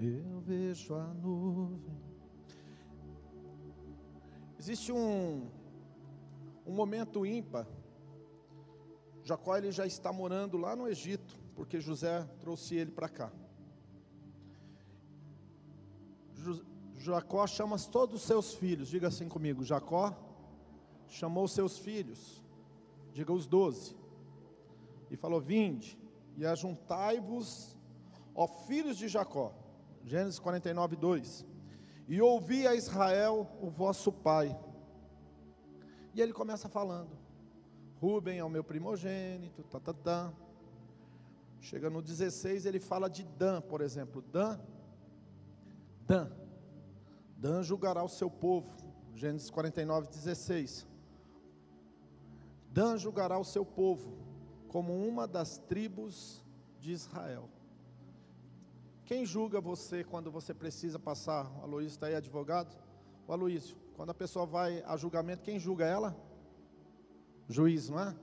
Eu vejo a nuvem. Existe um, um momento ímpar. Jacó ele já está morando lá no Egito, porque José trouxe ele para cá. Jacó chama todos os seus filhos, diga assim comigo: Jacó chamou seus filhos, diga os doze, e falou: Vinde e ajuntai-vos, ó filhos de Jacó. Gênesis 49, 2. E ouvi a Israel, o vosso pai. E ele começa falando: Rubem é o meu primogênito, tá, tá, tá. Chega no 16, ele fala de Dan, por exemplo. Dan, Dan, Dan julgará o seu povo. Gênesis 49, 16. Dan julgará o seu povo como uma das tribos de Israel. Quem julga você quando você precisa passar? O Aloysio está aí, advogado? O Aloysio, quando a pessoa vai a julgamento, quem julga ela? Juiz, não é?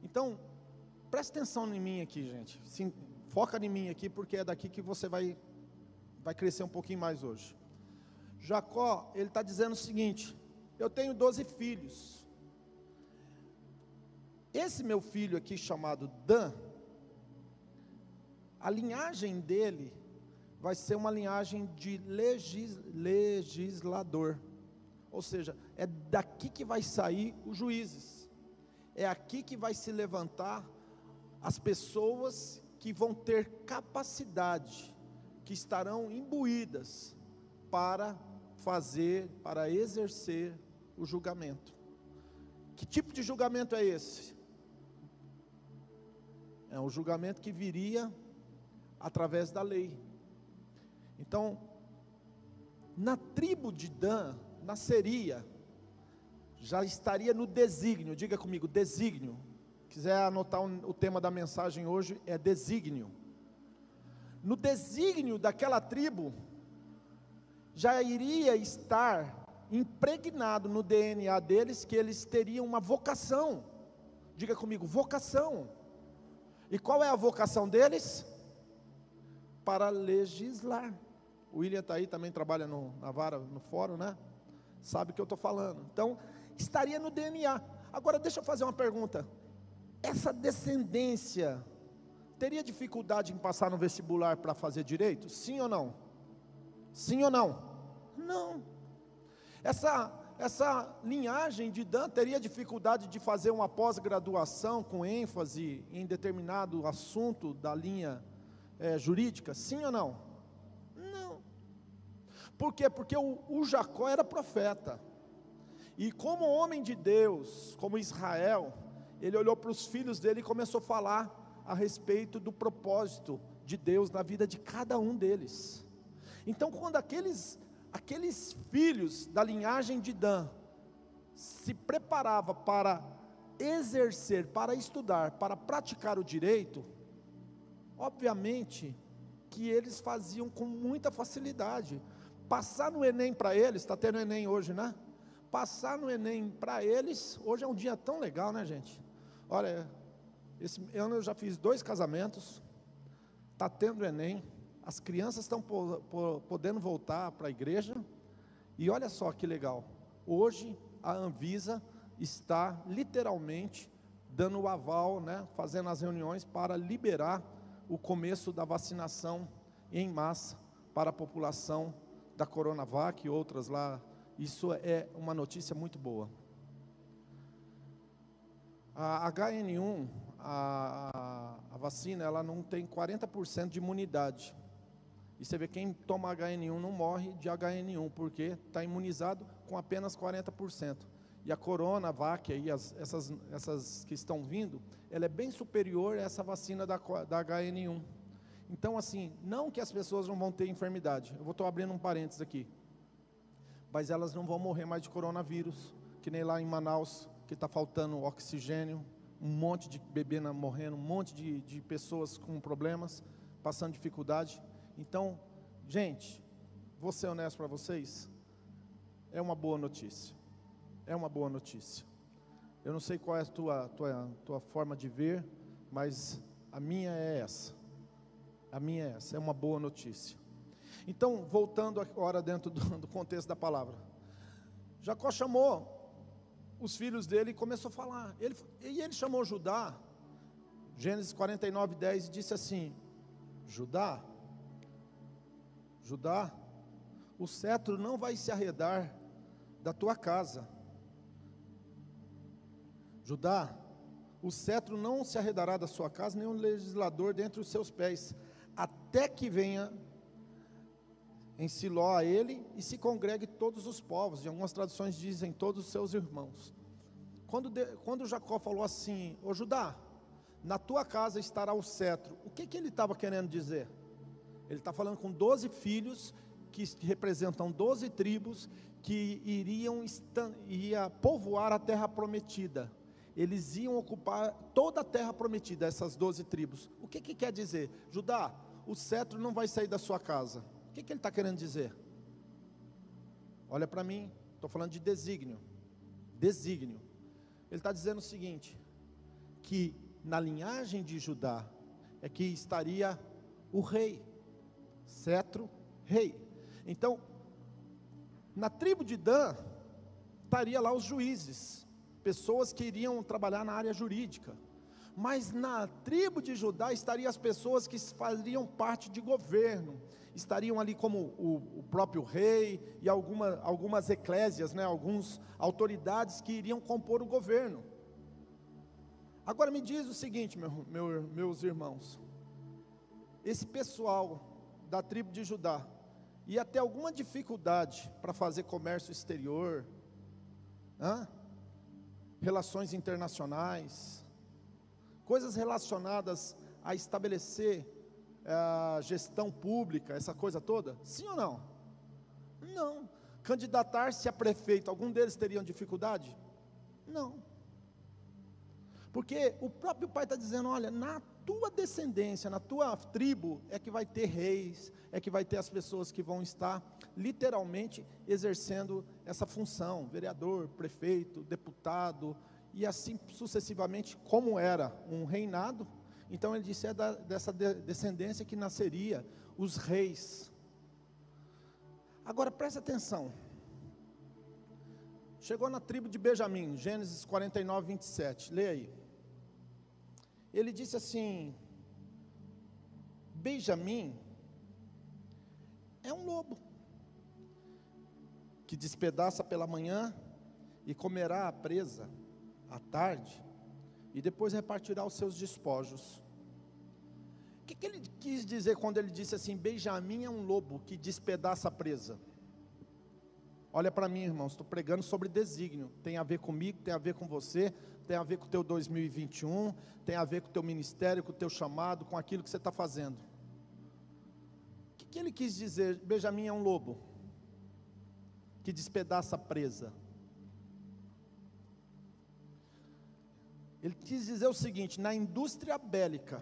Então, preste atenção em mim aqui, gente. Sim, foca em mim aqui, porque é daqui que você vai, vai crescer um pouquinho mais hoje. Jacó, ele está dizendo o seguinte: eu tenho 12 filhos. Esse meu filho aqui chamado Dan, a linhagem dele vai ser uma linhagem de legis, legislador. Ou seja, é daqui que vai sair os juízes. É aqui que vai se levantar as pessoas que vão ter capacidade, que estarão imbuídas para fazer, para exercer o julgamento. Que tipo de julgamento é esse? É um julgamento que viria através da lei. Então, na tribo de Dan, nasceria, já estaria no desígnio, diga comigo, desígnio. Quiser anotar o tema da mensagem hoje, é desígnio. No desígnio daquela tribo, já iria estar impregnado no DNA deles que eles teriam uma vocação. Diga comigo, vocação. E qual é a vocação deles? Para legislar. O William está aí, também trabalha no, na vara, no fórum, né? Sabe o que eu estou falando. Então, estaria no DNA. Agora, deixa eu fazer uma pergunta. Essa descendência teria dificuldade em passar no vestibular para fazer direito? Sim ou não? Sim ou não? Não. Essa essa linhagem de Dan teria dificuldade de fazer uma pós-graduação com ênfase em determinado assunto da linha é, jurídica? Sim ou não? Não. Por quê? Porque o, o Jacó era profeta. E como homem de Deus, como Israel, ele olhou para os filhos dele e começou a falar a respeito do propósito de Deus na vida de cada um deles. Então, quando aqueles aqueles filhos da linhagem de Dan se preparava para exercer, para estudar, para praticar o direito, obviamente que eles faziam com muita facilidade. Passar no Enem para eles, está tendo Enem hoje, né? Passar no Enem para eles, hoje é um dia tão legal, né, gente? Olha, esse ano eu já fiz dois casamentos, está tendo Enem as crianças estão podendo voltar para a igreja, e olha só que legal, hoje a Anvisa está literalmente dando o aval, né, fazendo as reuniões para liberar o começo da vacinação em massa para a população da Coronavac e outras lá. Isso é uma notícia muito boa. A HN1, a, a, vacina, ela não tem 40% de imunidade. E você vê quem toma HN1 não morre de HN1, porque está imunizado com apenas 40%. E a Coronavac, aí, as, essas, essas que estão vindo, ela é bem superior a essa vacina da, da HN1. Então, assim, não que as pessoas não vão ter enfermidade. Eu estou abrindo um parênteses aqui. Mas elas não vão morrer mais de coronavírus, que nem lá em Manaus, que está faltando oxigênio, um monte de bebê morrendo, um monte de, de pessoas com problemas, passando dificuldade. Então, gente, vou ser honesto para vocês, é uma boa notícia. É uma boa notícia. Eu não sei qual é a tua, tua, tua forma de ver, mas a minha é essa. A minha é essa, é uma boa notícia. Então, voltando agora dentro do, do contexto da palavra, Jacó chamou os filhos dele e começou a falar. Ele, e ele chamou Judá, Gênesis 49, 10, e disse assim: Judá, Judá, o cetro não vai se arredar da tua casa. Judá, o cetro não se arredará da sua casa, nem um legislador dentre os seus pés, até que venha em Siló a ele e se congregue todos os povos. Em algumas traduções dizem todos os seus irmãos. Quando, quando Jacó falou assim, ô Judá, na tua casa estará o cetro, o que, que ele estava querendo dizer? Ele está falando com 12 filhos que representam 12 tribos que iriam ia povoar a terra prometida. Eles iam ocupar toda a terra prometida, essas 12 tribos. O que, que quer dizer? Judá, o cetro não vai sair da sua casa. O que, que ele está querendo dizer? Olha para mim, estou falando de desígnio. Desígnio. Ele está dizendo o seguinte: que na linhagem de Judá é que estaria o rei, cetro, rei. Então, na tribo de Dan, estaria lá os juízes, pessoas que iriam trabalhar na área jurídica. Mas na tribo de Judá estariam as pessoas que fariam parte de governo, estariam ali como o, o próprio rei e alguma, algumas eclésias, né, algumas autoridades que iriam compor o governo. Agora me diz o seguinte, meu, meu, meus irmãos, esse pessoal da tribo de Judá ia ter alguma dificuldade para fazer comércio exterior, hã? Relações internacionais, coisas relacionadas a estabelecer a gestão pública, essa coisa toda? Sim ou não? Não. Candidatar-se a prefeito, algum deles teriam dificuldade? Não. Porque o próprio pai está dizendo: olha, na tua descendência, na tua tribo, é que vai ter reis, é que vai ter as pessoas que vão estar literalmente exercendo essa função: vereador, prefeito, deputado, e assim sucessivamente, como era um reinado, então ele disse: é da, dessa descendência que nasceria os reis. Agora preste atenção. Chegou na tribo de Benjamim, Gênesis 49, 27. Leia aí. Ele disse assim: Benjamim é um lobo que despedaça pela manhã e comerá a presa à tarde e depois repartirá os seus despojos. O que, que ele quis dizer quando ele disse assim: Benjamim é um lobo que despedaça a presa? Olha para mim, irmãos, estou pregando sobre desígnio. Tem a ver comigo, tem a ver com você, tem a ver com o teu 2021, tem a ver com o teu ministério, com o teu chamado, com aquilo que você está fazendo. O que, que ele quis dizer? Benjamim é um lobo que despedaça a presa. Ele quis dizer o seguinte: na indústria bélica,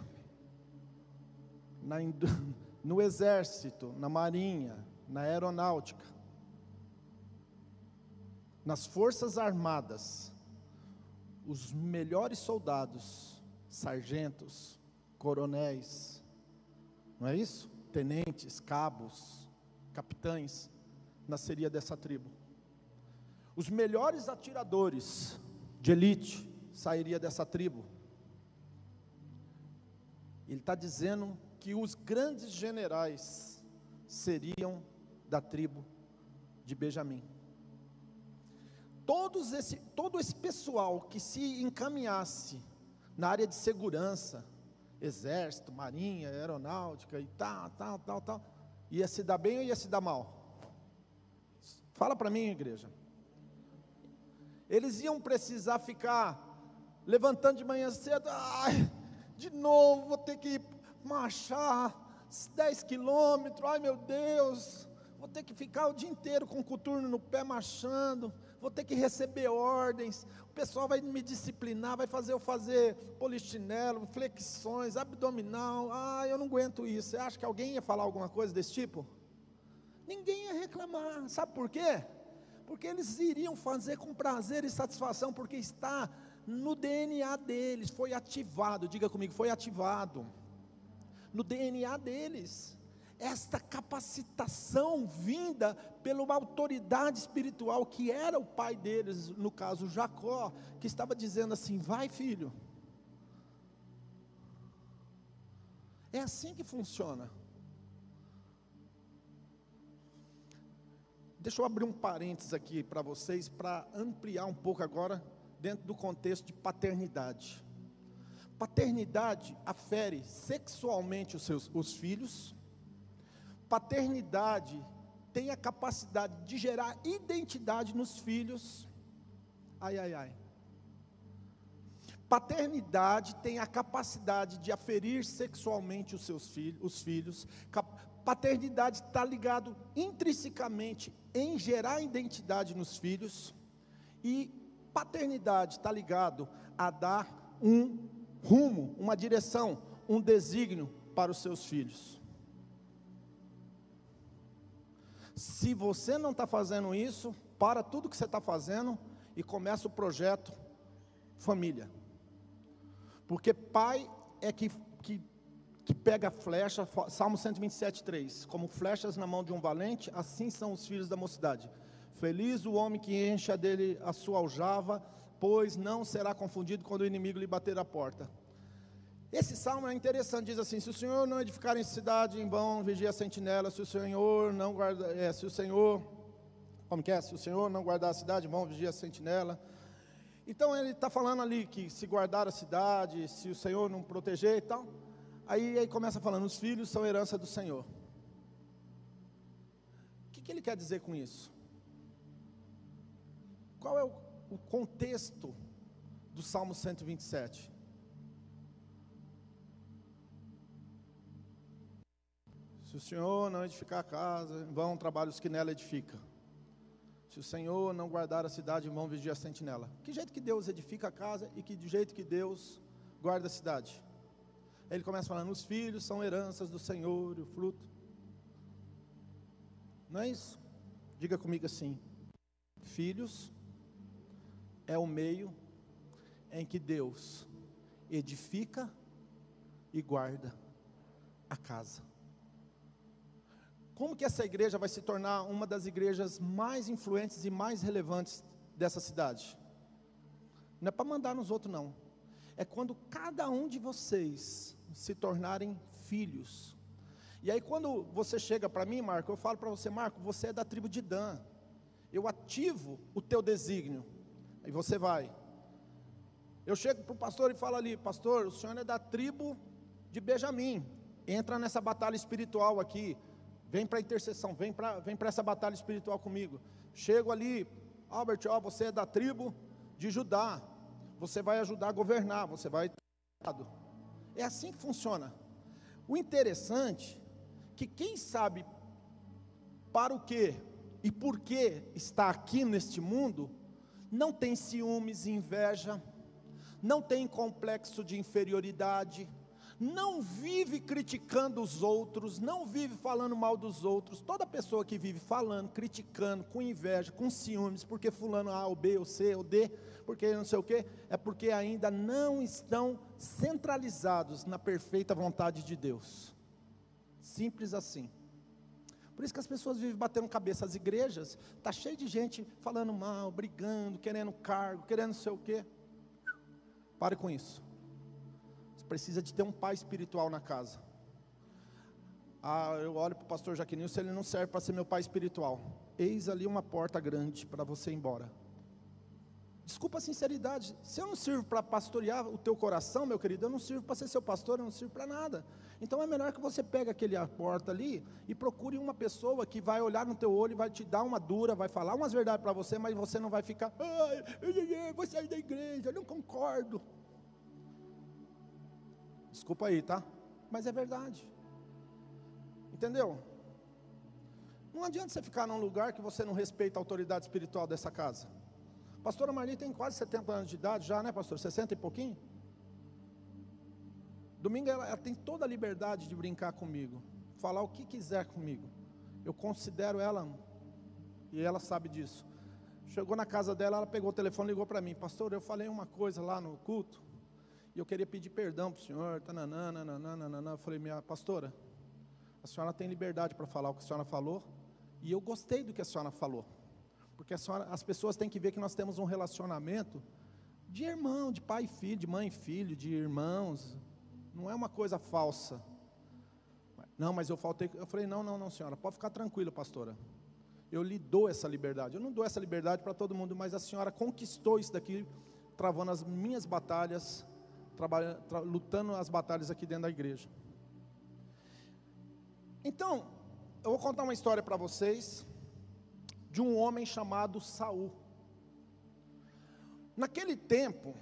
na no exército, na marinha, na aeronáutica, nas forças armadas, os melhores soldados, sargentos, coronéis, não é isso? Tenentes, cabos, capitães, nasceria dessa tribo. Os melhores atiradores de elite, sairia dessa tribo. Ele está dizendo que os grandes generais seriam da tribo de Benjamim. Todos esse, todo esse pessoal que se encaminhasse na área de segurança, exército, marinha, aeronáutica e tal, tal, tal, tal, ia se dar bem ou ia se dar mal? Fala para mim, igreja. Eles iam precisar ficar levantando de manhã cedo, ai, de novo vou ter que marchar 10 quilômetros, ai meu Deus, vou ter que ficar o dia inteiro com o coturno no pé marchando, vou ter que receber ordens, o pessoal vai me disciplinar, vai fazer eu fazer polichinelo, flexões, abdominal, ah, eu não aguento isso. Você acha que alguém ia falar alguma coisa desse tipo? Ninguém ia reclamar, sabe por quê? Porque eles iriam fazer com prazer e satisfação, porque está no DNA deles, foi ativado, diga comigo, foi ativado. No DNA deles. Esta capacitação vinda pela autoridade espiritual que era o pai deles, no caso Jacó, que estava dizendo assim: vai filho. É assim que funciona. Deixa eu abrir um parênteses aqui para vocês, para ampliar um pouco agora, dentro do contexto de paternidade. Paternidade afere sexualmente os seus os filhos. Paternidade tem a capacidade de gerar identidade nos filhos. Ai, ai, ai. Paternidade tem a capacidade de aferir sexualmente os seus filhos, os filhos. Paternidade está ligado intrinsecamente em gerar identidade nos filhos. E paternidade está ligado a dar um rumo, uma direção, um desígnio para os seus filhos. Se você não está fazendo isso, para tudo que você está fazendo e começa o projeto família. Porque pai é que, que, que pega flecha, Salmo 127, 3. Como flechas na mão de um valente, assim são os filhos da mocidade. Feliz o homem que encha dele a sua aljava, pois não será confundido quando o inimigo lhe bater a porta. Esse salmo é interessante, diz assim: se o Senhor não edificar em cidade, em vão vigia a sentinela, se o Senhor não guarda, é, se o Senhor, como que é? Se o Senhor não guardar a cidade, em vão vigia a sentinela. Então ele está falando ali que se guardar a cidade, se o Senhor não proteger e tal. Aí, aí começa falando, os filhos são herança do Senhor. O que, que ele quer dizer com isso? Qual é o, o contexto do Salmo 127? Se o Senhor não edificar a casa, vão trabalhos que nela edifica. Se o Senhor não guardar a cidade, vão vigiar a sentinela. Que jeito que Deus edifica a casa e que jeito que Deus guarda a cidade? Ele começa falando: os filhos são heranças do Senhor e o fruto. Não é isso? Diga comigo assim: filhos é o meio em que Deus edifica e guarda a casa. Como que essa igreja vai se tornar uma das igrejas mais influentes e mais relevantes dessa cidade? Não é para mandar nos outros, não. É quando cada um de vocês se tornarem filhos. E aí, quando você chega para mim, Marco, eu falo para você, Marco, você é da tribo de Dan. Eu ativo o teu desígnio. Aí você vai. Eu chego para o pastor e falo ali, pastor, o senhor é da tribo de Benjamim. Entra nessa batalha espiritual aqui. Vem para a intercessão, vem para vem essa batalha espiritual comigo. Chego ali, Albert, ó, você é da tribo de Judá. Você vai ajudar a governar, você vai. É assim que funciona. O interessante que quem sabe para o que e por que está aqui neste mundo não tem ciúmes e inveja, não tem complexo de inferioridade, não vive criticando os outros, não vive falando mal dos outros. Toda pessoa que vive falando, criticando, com inveja, com ciúmes, porque fulano A, ou B, ou C, ou D, porque não sei o que, é porque ainda não estão centralizados na perfeita vontade de Deus. Simples assim. Por isso que as pessoas vivem batendo cabeça. As igrejas, está cheio de gente falando mal, brigando, querendo cargo, querendo não sei o quê. Pare com isso. Precisa de ter um pai espiritual na casa. Ah, eu olho para o pastor Jaquinilson, ele não serve para ser meu pai espiritual. Eis ali uma porta grande para você ir embora. Desculpa a sinceridade. Se eu não sirvo para pastorear o teu coração, meu querido, eu não sirvo para ser seu pastor, eu não sirvo para nada. Então é melhor que você pegue aquele a porta ali e procure uma pessoa que vai olhar no teu olho vai te dar uma dura, vai falar umas verdades para você, mas você não vai ficar, ai, vou sair da igreja, eu não concordo. Desculpa aí, tá? Mas é verdade. Entendeu? Não adianta você ficar num lugar que você não respeita a autoridade espiritual dessa casa. Pastora Marli tem quase 70 anos de idade já, né, pastor? 60 e pouquinho? Domingo ela, ela, tem toda a liberdade de brincar comigo, falar o que quiser comigo. Eu considero ela, e ela sabe disso. Chegou na casa dela, ela pegou o telefone ligou para mim: Pastor, eu falei uma coisa lá no culto, e eu queria pedir perdão para o senhor. Tananana, nananana. Eu falei: Minha pastora, A senhora tem liberdade para falar o que a senhora falou, e eu gostei do que a senhora falou, porque senhora, as pessoas têm que ver que nós temos um relacionamento de irmão, de pai e filho, de mãe e filho, de irmãos, não é uma coisa falsa. Não, mas eu faltei. Eu falei: não, não, não, senhora, pode ficar tranquila, pastora. Eu lhe dou essa liberdade. Eu não dou essa liberdade para todo mundo, mas a senhora conquistou isso daqui, travando as minhas batalhas, lutando as batalhas aqui dentro da igreja. Então, eu vou contar uma história para vocês de um homem chamado Saul. Naquele tempo,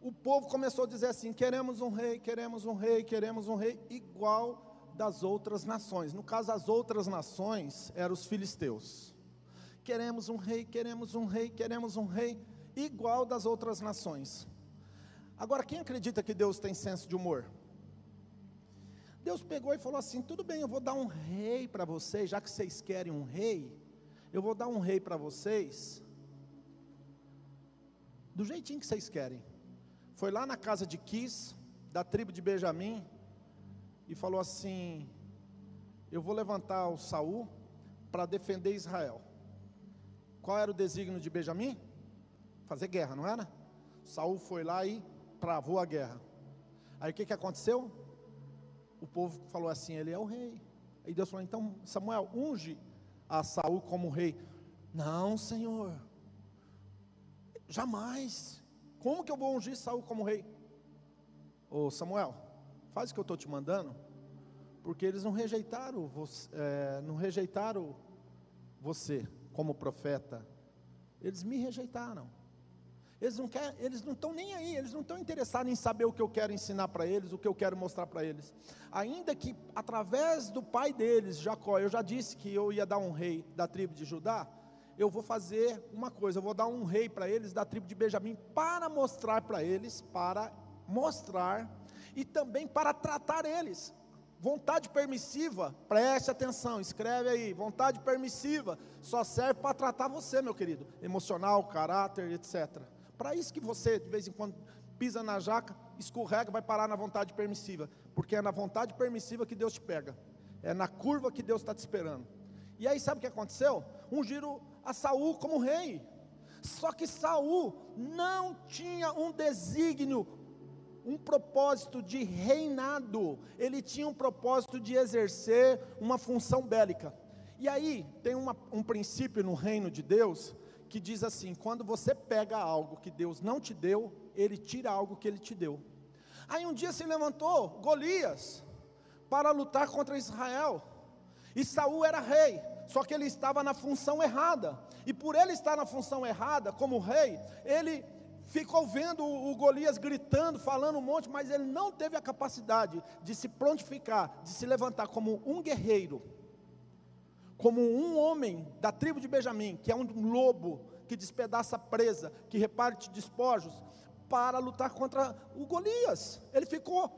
o povo começou a dizer assim: queremos um rei, queremos um rei, queremos um rei, igual das outras nações. No caso, as outras nações eram os filisteus. Queremos um rei, queremos um rei, queremos um rei, igual das outras nações. Agora, quem acredita que Deus tem senso de humor? Deus pegou e falou assim: tudo bem, eu vou dar um rei para vocês, já que vocês querem um rei, eu vou dar um rei para vocês, do jeitinho que vocês querem foi lá na casa de Quis, da tribo de Benjamim, e falou assim: Eu vou levantar o Saul para defender Israel. Qual era o desígnio de Benjamim? Fazer guerra, não era? Saul foi lá e travou a guerra. Aí o que, que aconteceu? O povo falou assim: Ele é o rei. Aí Deus falou: Então, Samuel, unge a Saul como rei. Não, Senhor, jamais. Como que eu vou ungir Saul como rei? Ô Samuel, faz o que eu estou te mandando, porque eles não rejeitaram você, é, não rejeitaram você como profeta, eles me rejeitaram. Eles não estão nem aí, eles não estão interessados em saber o que eu quero ensinar para eles, o que eu quero mostrar para eles. Ainda que através do pai deles, Jacó, eu já disse que eu ia dar um rei da tribo de Judá, eu vou fazer uma coisa, eu vou dar um rei para eles da tribo de Benjamim para mostrar para eles, para mostrar e também para tratar eles. Vontade permissiva, preste atenção, escreve aí. Vontade permissiva só serve para tratar você, meu querido, emocional, caráter, etc. Para isso que você de vez em quando pisa na jaca, escorrega, vai parar na vontade permissiva, porque é na vontade permissiva que Deus te pega. É na curva que Deus está te esperando. E aí sabe o que aconteceu? Um giro a Saul como rei. Só que Saul não tinha um desígnio, um propósito de reinado. Ele tinha um propósito de exercer uma função bélica. E aí tem uma, um princípio no reino de Deus que diz assim: quando você pega algo que Deus não te deu, Ele tira algo que Ele te deu. Aí um dia se levantou Golias para lutar contra Israel. E Saul era rei só que ele estava na função errada. E por ele estar na função errada, como rei, ele ficou vendo o Golias gritando, falando um monte, mas ele não teve a capacidade de se prontificar, de se levantar como um guerreiro, como um homem da tribo de Benjamim, que é um lobo que despedaça presa, que reparte despojos, para lutar contra o Golias. Ele ficou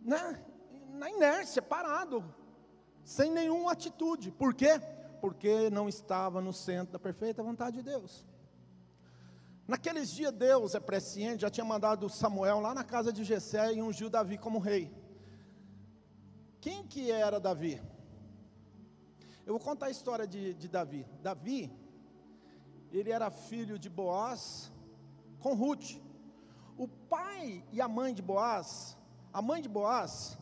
né, na inércia, parado, sem nenhuma atitude. Por quê? Porque não estava no centro da perfeita vontade de Deus. Naqueles dias Deus é presciente, já tinha mandado Samuel lá na casa de Jessé e ungiu Davi como rei. Quem que era Davi? Eu vou contar a história de, de Davi. Davi, ele era filho de Boaz com Ruth. O pai e a mãe de Boaz, a mãe de Boaz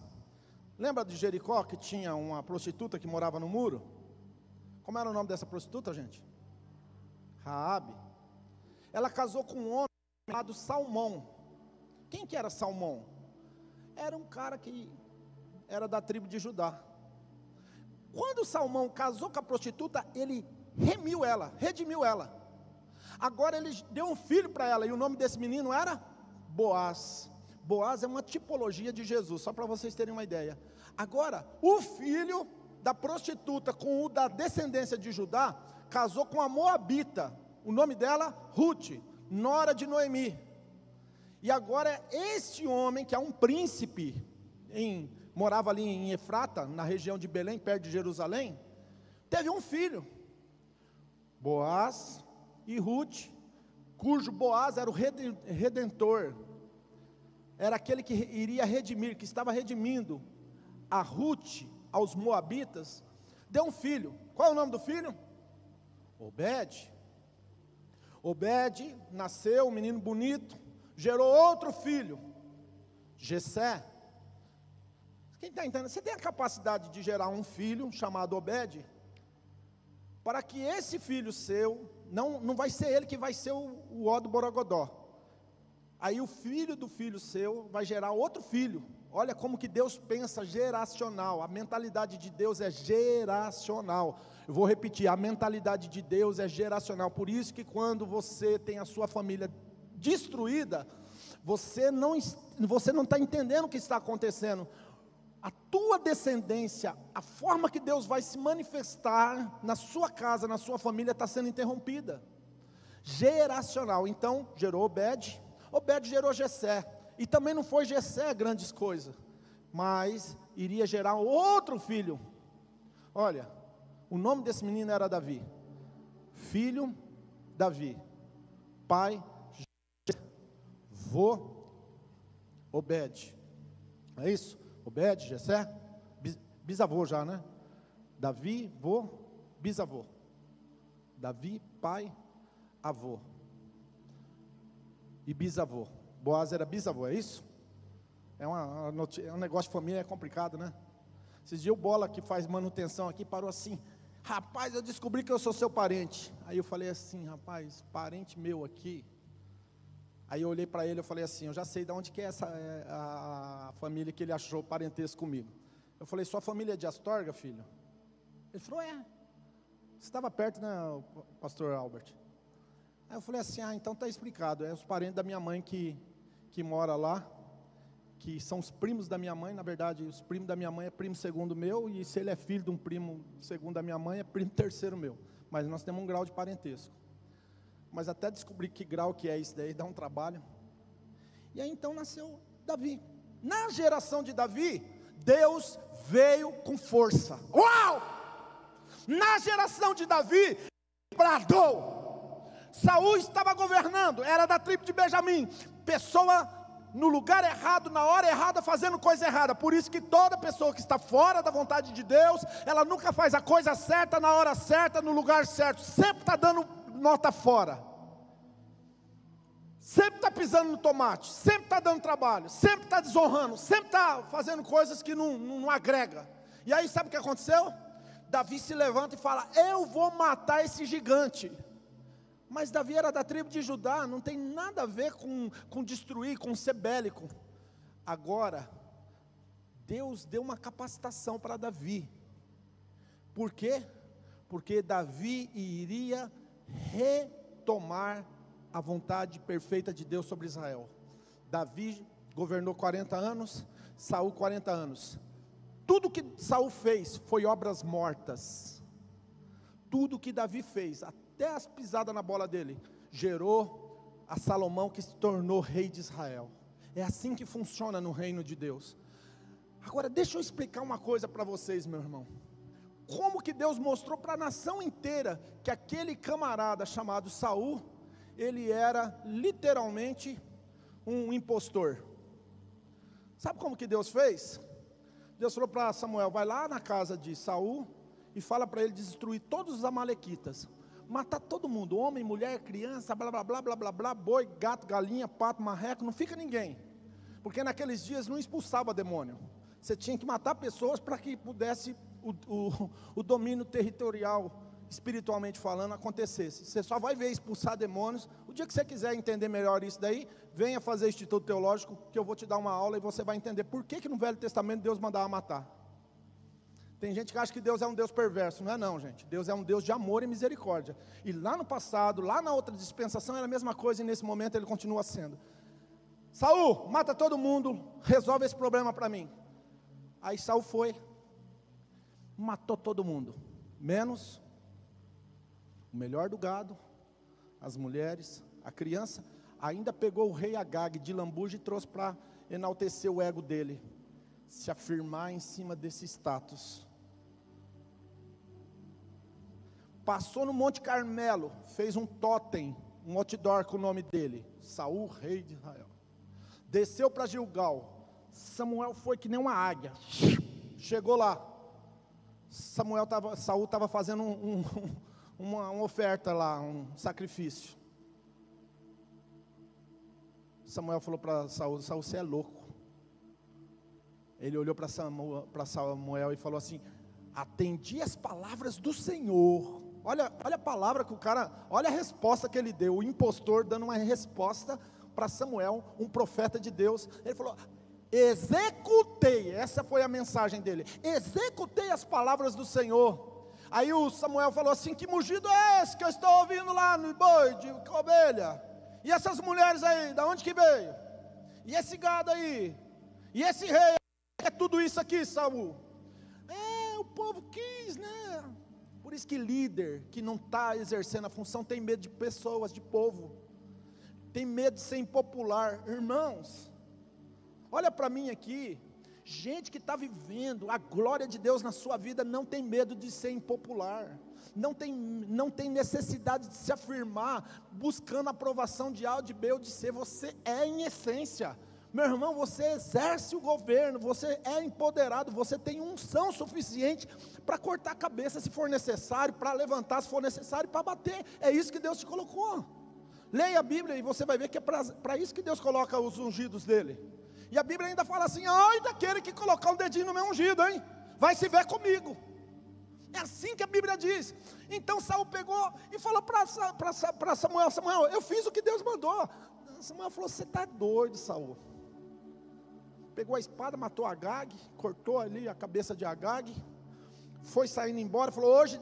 Lembra de Jericó que tinha uma prostituta que morava no muro? Como era o nome dessa prostituta, gente? Raabe. Ela casou com um homem chamado Salmão. Quem que era Salmão? Era um cara que era da tribo de Judá. Quando Salmão casou com a prostituta, ele remiu ela, redimiu ela. Agora ele deu um filho para ela e o nome desse menino era Boaz. Boaz é uma tipologia de Jesus, só para vocês terem uma ideia. Agora, o filho da prostituta com o da descendência de Judá casou com a Moabita. O nome dela, Ruth, nora de Noemi. E agora este homem, que é um príncipe, em, morava ali em Efrata, na região de Belém, perto de Jerusalém, teve um filho, Boaz e Ruth, cujo Boaz era o redentor, era aquele que iria redimir, que estava redimindo a Ruth aos Moabitas, deu um filho. Qual é o nome do filho? Obed. Obed nasceu, um menino bonito, gerou outro filho, Jessé. Quem está entendendo? Você tem a capacidade de gerar um filho chamado Obed? Para que esse filho seu, não, não vai ser ele que vai ser o, o Borogodó. Aí o filho do filho seu vai gerar outro filho. Olha como que Deus pensa geracional. A mentalidade de Deus é geracional. Eu vou repetir, a mentalidade de Deus é geracional. Por isso que quando você tem a sua família destruída, você não você não está entendendo o que está acontecendo a tua descendência, a forma que Deus vai se manifestar na sua casa, na sua família, está sendo interrompida. Geracional. Então, gerou Obed, Obed gerou Jessé. E também não foi Jessé grandes coisas, mas iria gerar outro filho. Olha, o nome desse menino era Davi. Filho, Davi. Pai, vô, Obed. É isso? Obed, Jessé, bisavô já, né? Davi, vô, bisavô. Davi, pai, avô. E bisavô. Boaz era bisavô, é isso? É, uma, é um negócio de família, é complicado, né? Esses dias o Bola que faz manutenção aqui parou assim, rapaz, eu descobri que eu sou seu parente. Aí eu falei assim, rapaz, parente meu aqui, Aí eu olhei para ele e falei assim, eu já sei de onde que é essa é a família que ele achou parentesco comigo. Eu falei, sua família é de Astorga, filho? Ele falou, é. Você estava perto, né, pastor Albert? Aí eu falei assim, ah, então está explicado, é os parentes da minha mãe que, que mora lá, que são os primos da minha mãe, na verdade, os primos da minha mãe é primo segundo meu, e se ele é filho de um primo segundo da minha mãe, é primo terceiro meu. Mas nós temos um grau de parentesco mas até descobrir que grau que é isso daí dá um trabalho. E aí então nasceu Davi. Na geração de Davi, Deus veio com força. Uau! Na geração de Davi, bradou. Saul estava governando, era da tribo de Benjamim. Pessoa no lugar errado, na hora errada, fazendo coisa errada. Por isso que toda pessoa que está fora da vontade de Deus, ela nunca faz a coisa certa, na hora certa, no lugar certo. Sempre está dando nota fora. Sempre está pisando no tomate, sempre está dando trabalho, sempre está desonrando, sempre está fazendo coisas que não, não, não agrega. E aí sabe o que aconteceu? Davi se levanta e fala: Eu vou matar esse gigante. Mas Davi era da tribo de Judá, não tem nada a ver com, com destruir, com ser bélico. Agora, Deus deu uma capacitação para Davi. Por quê? Porque Davi iria retomar a vontade perfeita de Deus sobre Israel. Davi governou 40 anos, Saul 40 anos. Tudo que Saul fez foi obras mortas. Tudo que Davi fez, até as pisadas na bola dele, gerou a Salomão que se tornou rei de Israel. É assim que funciona no reino de Deus. Agora, deixa eu explicar uma coisa para vocês, meu irmão. Como que Deus mostrou para a nação inteira que aquele camarada chamado Saul ele era literalmente um impostor. Sabe como que Deus fez? Deus falou para Samuel: vai lá na casa de Saul e fala para ele destruir todos os amalequitas, matar todo mundo, homem, mulher, criança, blá blá blá blá blá blá, boi, gato, galinha, pato, marreco, não fica ninguém. Porque naqueles dias não expulsava demônio. Você tinha que matar pessoas para que pudesse o, o, o domínio territorial espiritualmente falando, acontecesse. Você só vai ver expulsar demônios. O dia que você quiser entender melhor isso daí, venha fazer Instituto Teológico, que eu vou te dar uma aula e você vai entender por que, que no Velho Testamento Deus mandava matar. Tem gente que acha que Deus é um Deus perverso, não é não, gente. Deus é um Deus de amor e misericórdia. E lá no passado, lá na outra dispensação era a mesma coisa e nesse momento ele continua sendo. Saul, mata todo mundo, resolve esse problema para mim. Aí Saul foi, matou todo mundo, menos o melhor do gado, as mulheres, a criança, ainda pegou o rei Agag de lambuja e trouxe para enaltecer o ego dele, se afirmar em cima desse status. Passou no Monte Carmelo, fez um totem, um outdoor com o nome dele, Saul, rei de Israel. Desceu para Gilgal. Samuel foi que nem uma águia. chegou lá. Samuel tava, Saul estava fazendo um, um, uma, uma oferta lá, um sacrifício. Samuel falou para Saul: Saul, você é louco. Ele olhou para Samuel, Samuel e falou assim: Atendi as palavras do Senhor. Olha, olha a palavra que o cara, olha a resposta que ele deu. O impostor dando uma resposta para Samuel, um profeta de Deus. Ele falou: Executei, essa foi a mensagem dele. Executei as palavras do Senhor. Aí o Samuel falou assim: Que mugido é esse que eu estou ouvindo lá no boi de ovelha? E essas mulheres aí, da onde que veio? E esse gado aí? E esse rei? É tudo isso aqui, Saul. É, o povo quis, né? Por isso que líder que não está exercendo a função tem medo de pessoas, de povo. Tem medo de ser impopular. Irmãos, olha para mim aqui. Gente que está vivendo a glória de Deus na sua vida não tem medo de ser impopular não tem, não tem necessidade de se afirmar, buscando aprovação de A, de B ou de C, você é em essência. Meu irmão, você exerce o governo, você é empoderado, você tem unção suficiente para cortar a cabeça se for necessário, para levantar se for necessário, para bater. É isso que Deus te colocou. Leia a Bíblia e você vai ver que é para isso que Deus coloca os ungidos dele. E a Bíblia ainda fala assim: ai daquele que colocar um dedinho no meu ungido, hein? Vai se ver comigo. É assim que a Bíblia diz. Então Saul pegou e falou para Samuel: Samuel, eu fiz o que Deus mandou. Samuel falou: Você está doido, Saul. Pegou a espada, matou Agag, cortou ali a cabeça de Agag, foi saindo embora, falou: Hoje,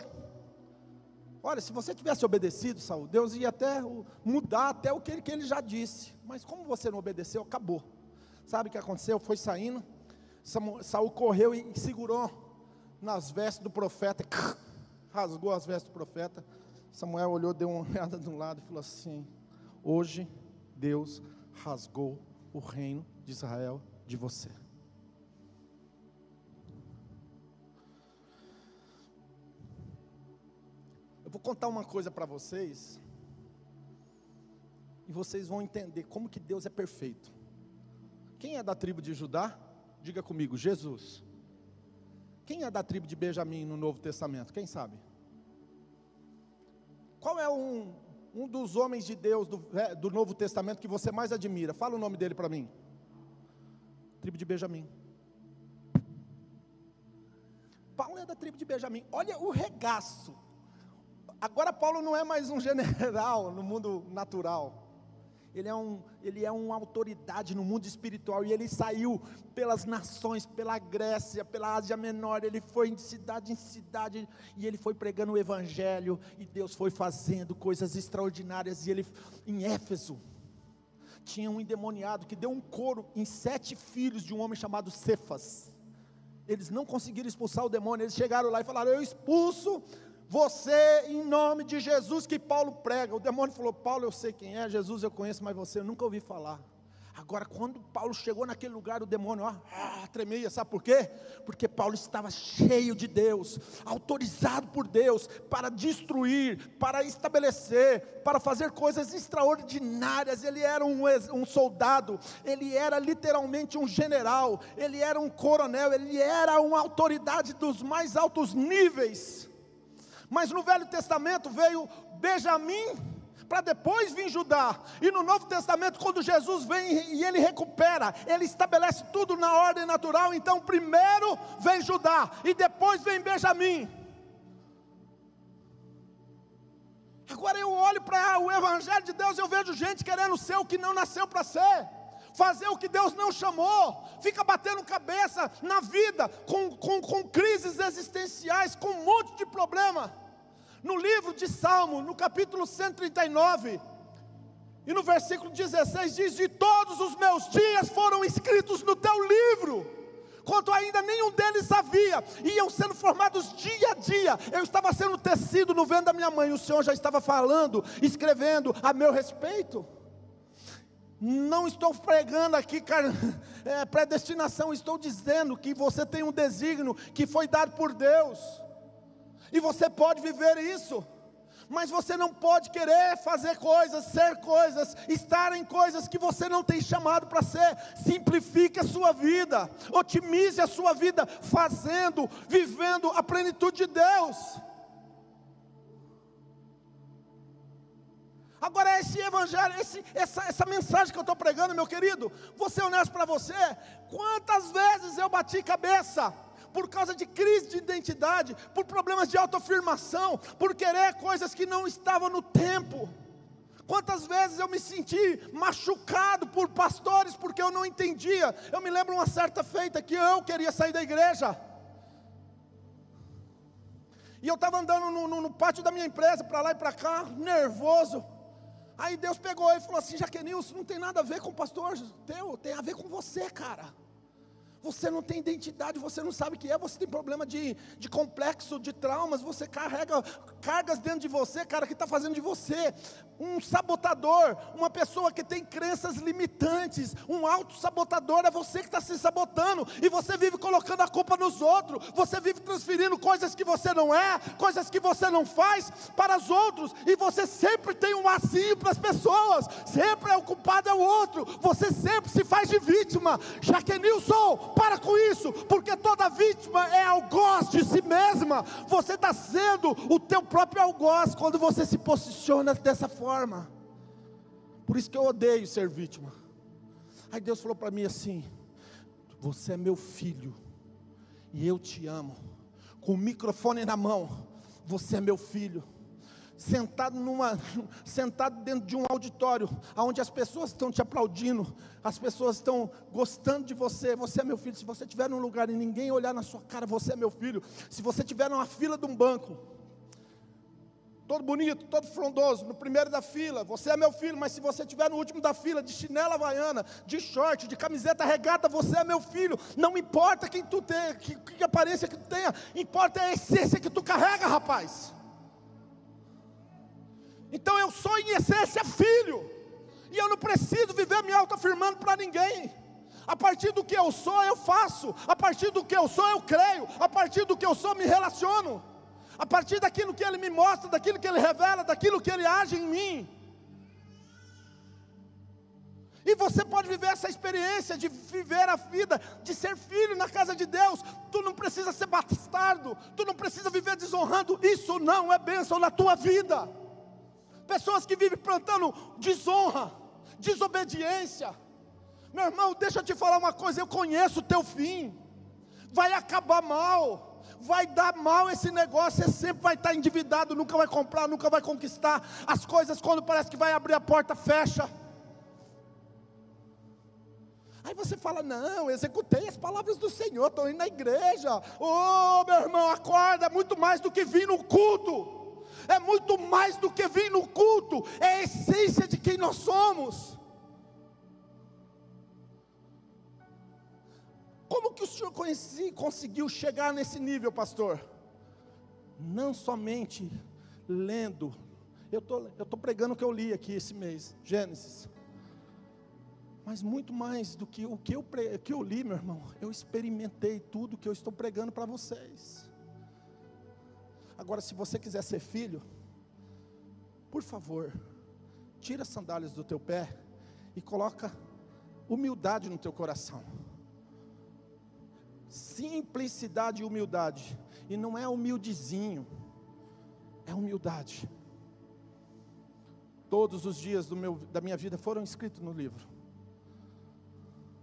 olha, se você tivesse obedecido, Saul, Deus ia até mudar até o que ele, que ele já disse. Mas como você não obedeceu, acabou. Sabe o que aconteceu? Foi saindo, Saul correu e segurou nas vestes do profeta, rasgou as vestes do profeta. Samuel olhou, deu uma olhada de um lado e falou assim: Hoje Deus rasgou o reino de Israel de você. Eu vou contar uma coisa para vocês, e vocês vão entender como que Deus é perfeito. Quem é da tribo de Judá? Diga comigo, Jesus. Quem é da tribo de Benjamim no Novo Testamento? Quem sabe? Qual é um, um dos homens de Deus do, é, do Novo Testamento que você mais admira? Fala o nome dele para mim. Tribo de Benjamim. Paulo é da tribo de Benjamim. Olha o regaço. Agora Paulo não é mais um general no mundo natural ele é, um, ele é uma autoridade no mundo espiritual, e ele saiu pelas nações, pela Grécia, pela Ásia Menor, ele foi de cidade em cidade, e ele foi pregando o Evangelho, e Deus foi fazendo coisas extraordinárias, e ele, em Éfeso, tinha um endemoniado que deu um couro em sete filhos de um homem chamado Cefas, eles não conseguiram expulsar o demônio, eles chegaram lá e falaram, eu expulso você, em nome de Jesus, que Paulo prega. O demônio falou: Paulo, eu sei quem é, Jesus eu conheço, mas você eu nunca ouvi falar. Agora, quando Paulo chegou naquele lugar, o demônio ó, ah, tremia, sabe por quê? Porque Paulo estava cheio de Deus, autorizado por Deus para destruir, para estabelecer, para fazer coisas extraordinárias. Ele era um, um soldado, ele era literalmente um general, ele era um coronel, ele era uma autoridade dos mais altos níveis. Mas no Velho Testamento veio Benjamim, para depois vir Judá. E no Novo Testamento, quando Jesus vem e ele recupera, ele estabelece tudo na ordem natural. Então, primeiro vem Judá e depois vem Benjamim. Agora eu olho para o Evangelho de Deus, eu vejo gente querendo ser o que não nasceu para ser fazer o que Deus não chamou, fica batendo cabeça na vida, com, com, com crises existenciais, com um monte de problema. No livro de Salmo, no capítulo 139, e no versículo 16 diz: De todos os meus dias foram escritos no teu livro, quanto ainda nenhum deles havia, iam sendo formados dia a dia. Eu estava sendo tecido no vento da minha mãe, o Senhor já estava falando, escrevendo a meu respeito. Não estou pregando aqui é, predestinação, estou dizendo que você tem um desígnio que foi dado por Deus, e você pode viver isso. Mas você não pode querer fazer coisas, ser coisas, estar em coisas que você não tem chamado para ser. Simplifique a sua vida, otimize a sua vida, fazendo, vivendo a plenitude de Deus. Agora, esse evangelho, esse, essa, essa mensagem que eu estou pregando, meu querido, vou ser honesto para você: quantas vezes eu bati cabeça, por causa de crise de identidade, por problemas de autoafirmação, por querer coisas que não estavam no tempo. Quantas vezes eu me senti machucado por pastores porque eu não entendia. Eu me lembro uma certa feita que eu queria sair da igreja. E eu estava andando no, no, no, pátio da minha empresa, para lá e para cá, nervoso. Aí Deus pegou e falou assim: Jaquenilson, não tem nada a ver com o pastor teu, tem a ver com você, cara. Você não tem identidade, você não sabe o que é, você tem problema de, de complexo, de traumas, você carrega cargas dentro de você, cara, que está fazendo de você um sabotador, uma pessoa que tem crenças limitantes, um auto-sabotador, é você que está se sabotando, e você vive colocando a culpa nos outros, você vive transferindo coisas que você não é, coisas que você não faz para os outros, e você sempre tem um lacinho para as pessoas, sempre é o culpado é o outro, você sempre se faz de vítima, Jaquenilson, para com isso, porque toda vítima é algoz de si mesma, você está sendo o teu próprio algoz quando você se posiciona dessa forma. Por isso que eu odeio ser vítima. Aí Deus falou para mim assim: Você é meu filho, e eu te amo. Com o microfone na mão, você é meu filho sentado numa sentado dentro de um auditório, onde as pessoas estão te aplaudindo, as pessoas estão gostando de você. Você é meu filho. Se você estiver num lugar e ninguém olhar na sua cara, você é meu filho. Se você estiver numa fila de um banco, todo bonito, todo frondoso, no primeiro da fila, você é meu filho, mas se você estiver no último da fila, de chinela havaiana, de short, de camiseta regata, você é meu filho. Não importa quem tu tem, que, que aparência que tu tenha, importa a essência que tu carrega, rapaz. Então eu sou em essência filho, e eu não preciso viver me autoafirmando para ninguém. A partir do que eu sou, eu faço. A partir do que eu sou, eu creio. A partir do que eu sou, me relaciono a partir daquilo que Ele me mostra, daquilo que Ele revela, daquilo que Ele age em mim. E você pode viver essa experiência de viver a vida, de ser filho na casa de Deus. Tu não precisa ser bastardo, tu não precisa viver desonrando. Isso não é bênção na tua vida. Pessoas que vivem plantando desonra, desobediência. Meu irmão, deixa eu te falar uma coisa, eu conheço o teu fim. Vai acabar mal vai dar mal esse negócio, você sempre vai estar endividado, nunca vai comprar, nunca vai conquistar as coisas, quando parece que vai abrir a porta, fecha. Aí você fala: Não, executei as palavras do Senhor, estou indo na igreja. Ô oh, meu irmão, acorda, muito mais do que vir no culto, é muito mais do que vir no culto, é a essência de quem nós somos. Como que o senhor conheci, conseguiu chegar nesse nível, pastor? Não somente lendo, eu tô, estou pregando o que eu li aqui esse mês, Gênesis. Mas muito mais do que o que eu, que eu li, meu irmão, eu experimentei tudo que eu estou pregando para vocês. Agora, se você quiser ser filho, por favor, tira as sandálias do teu pé e coloca humildade no teu coração simplicidade e humildade. E não é humildezinho, é humildade. Todos os dias meu, da minha vida foram escritos no livro.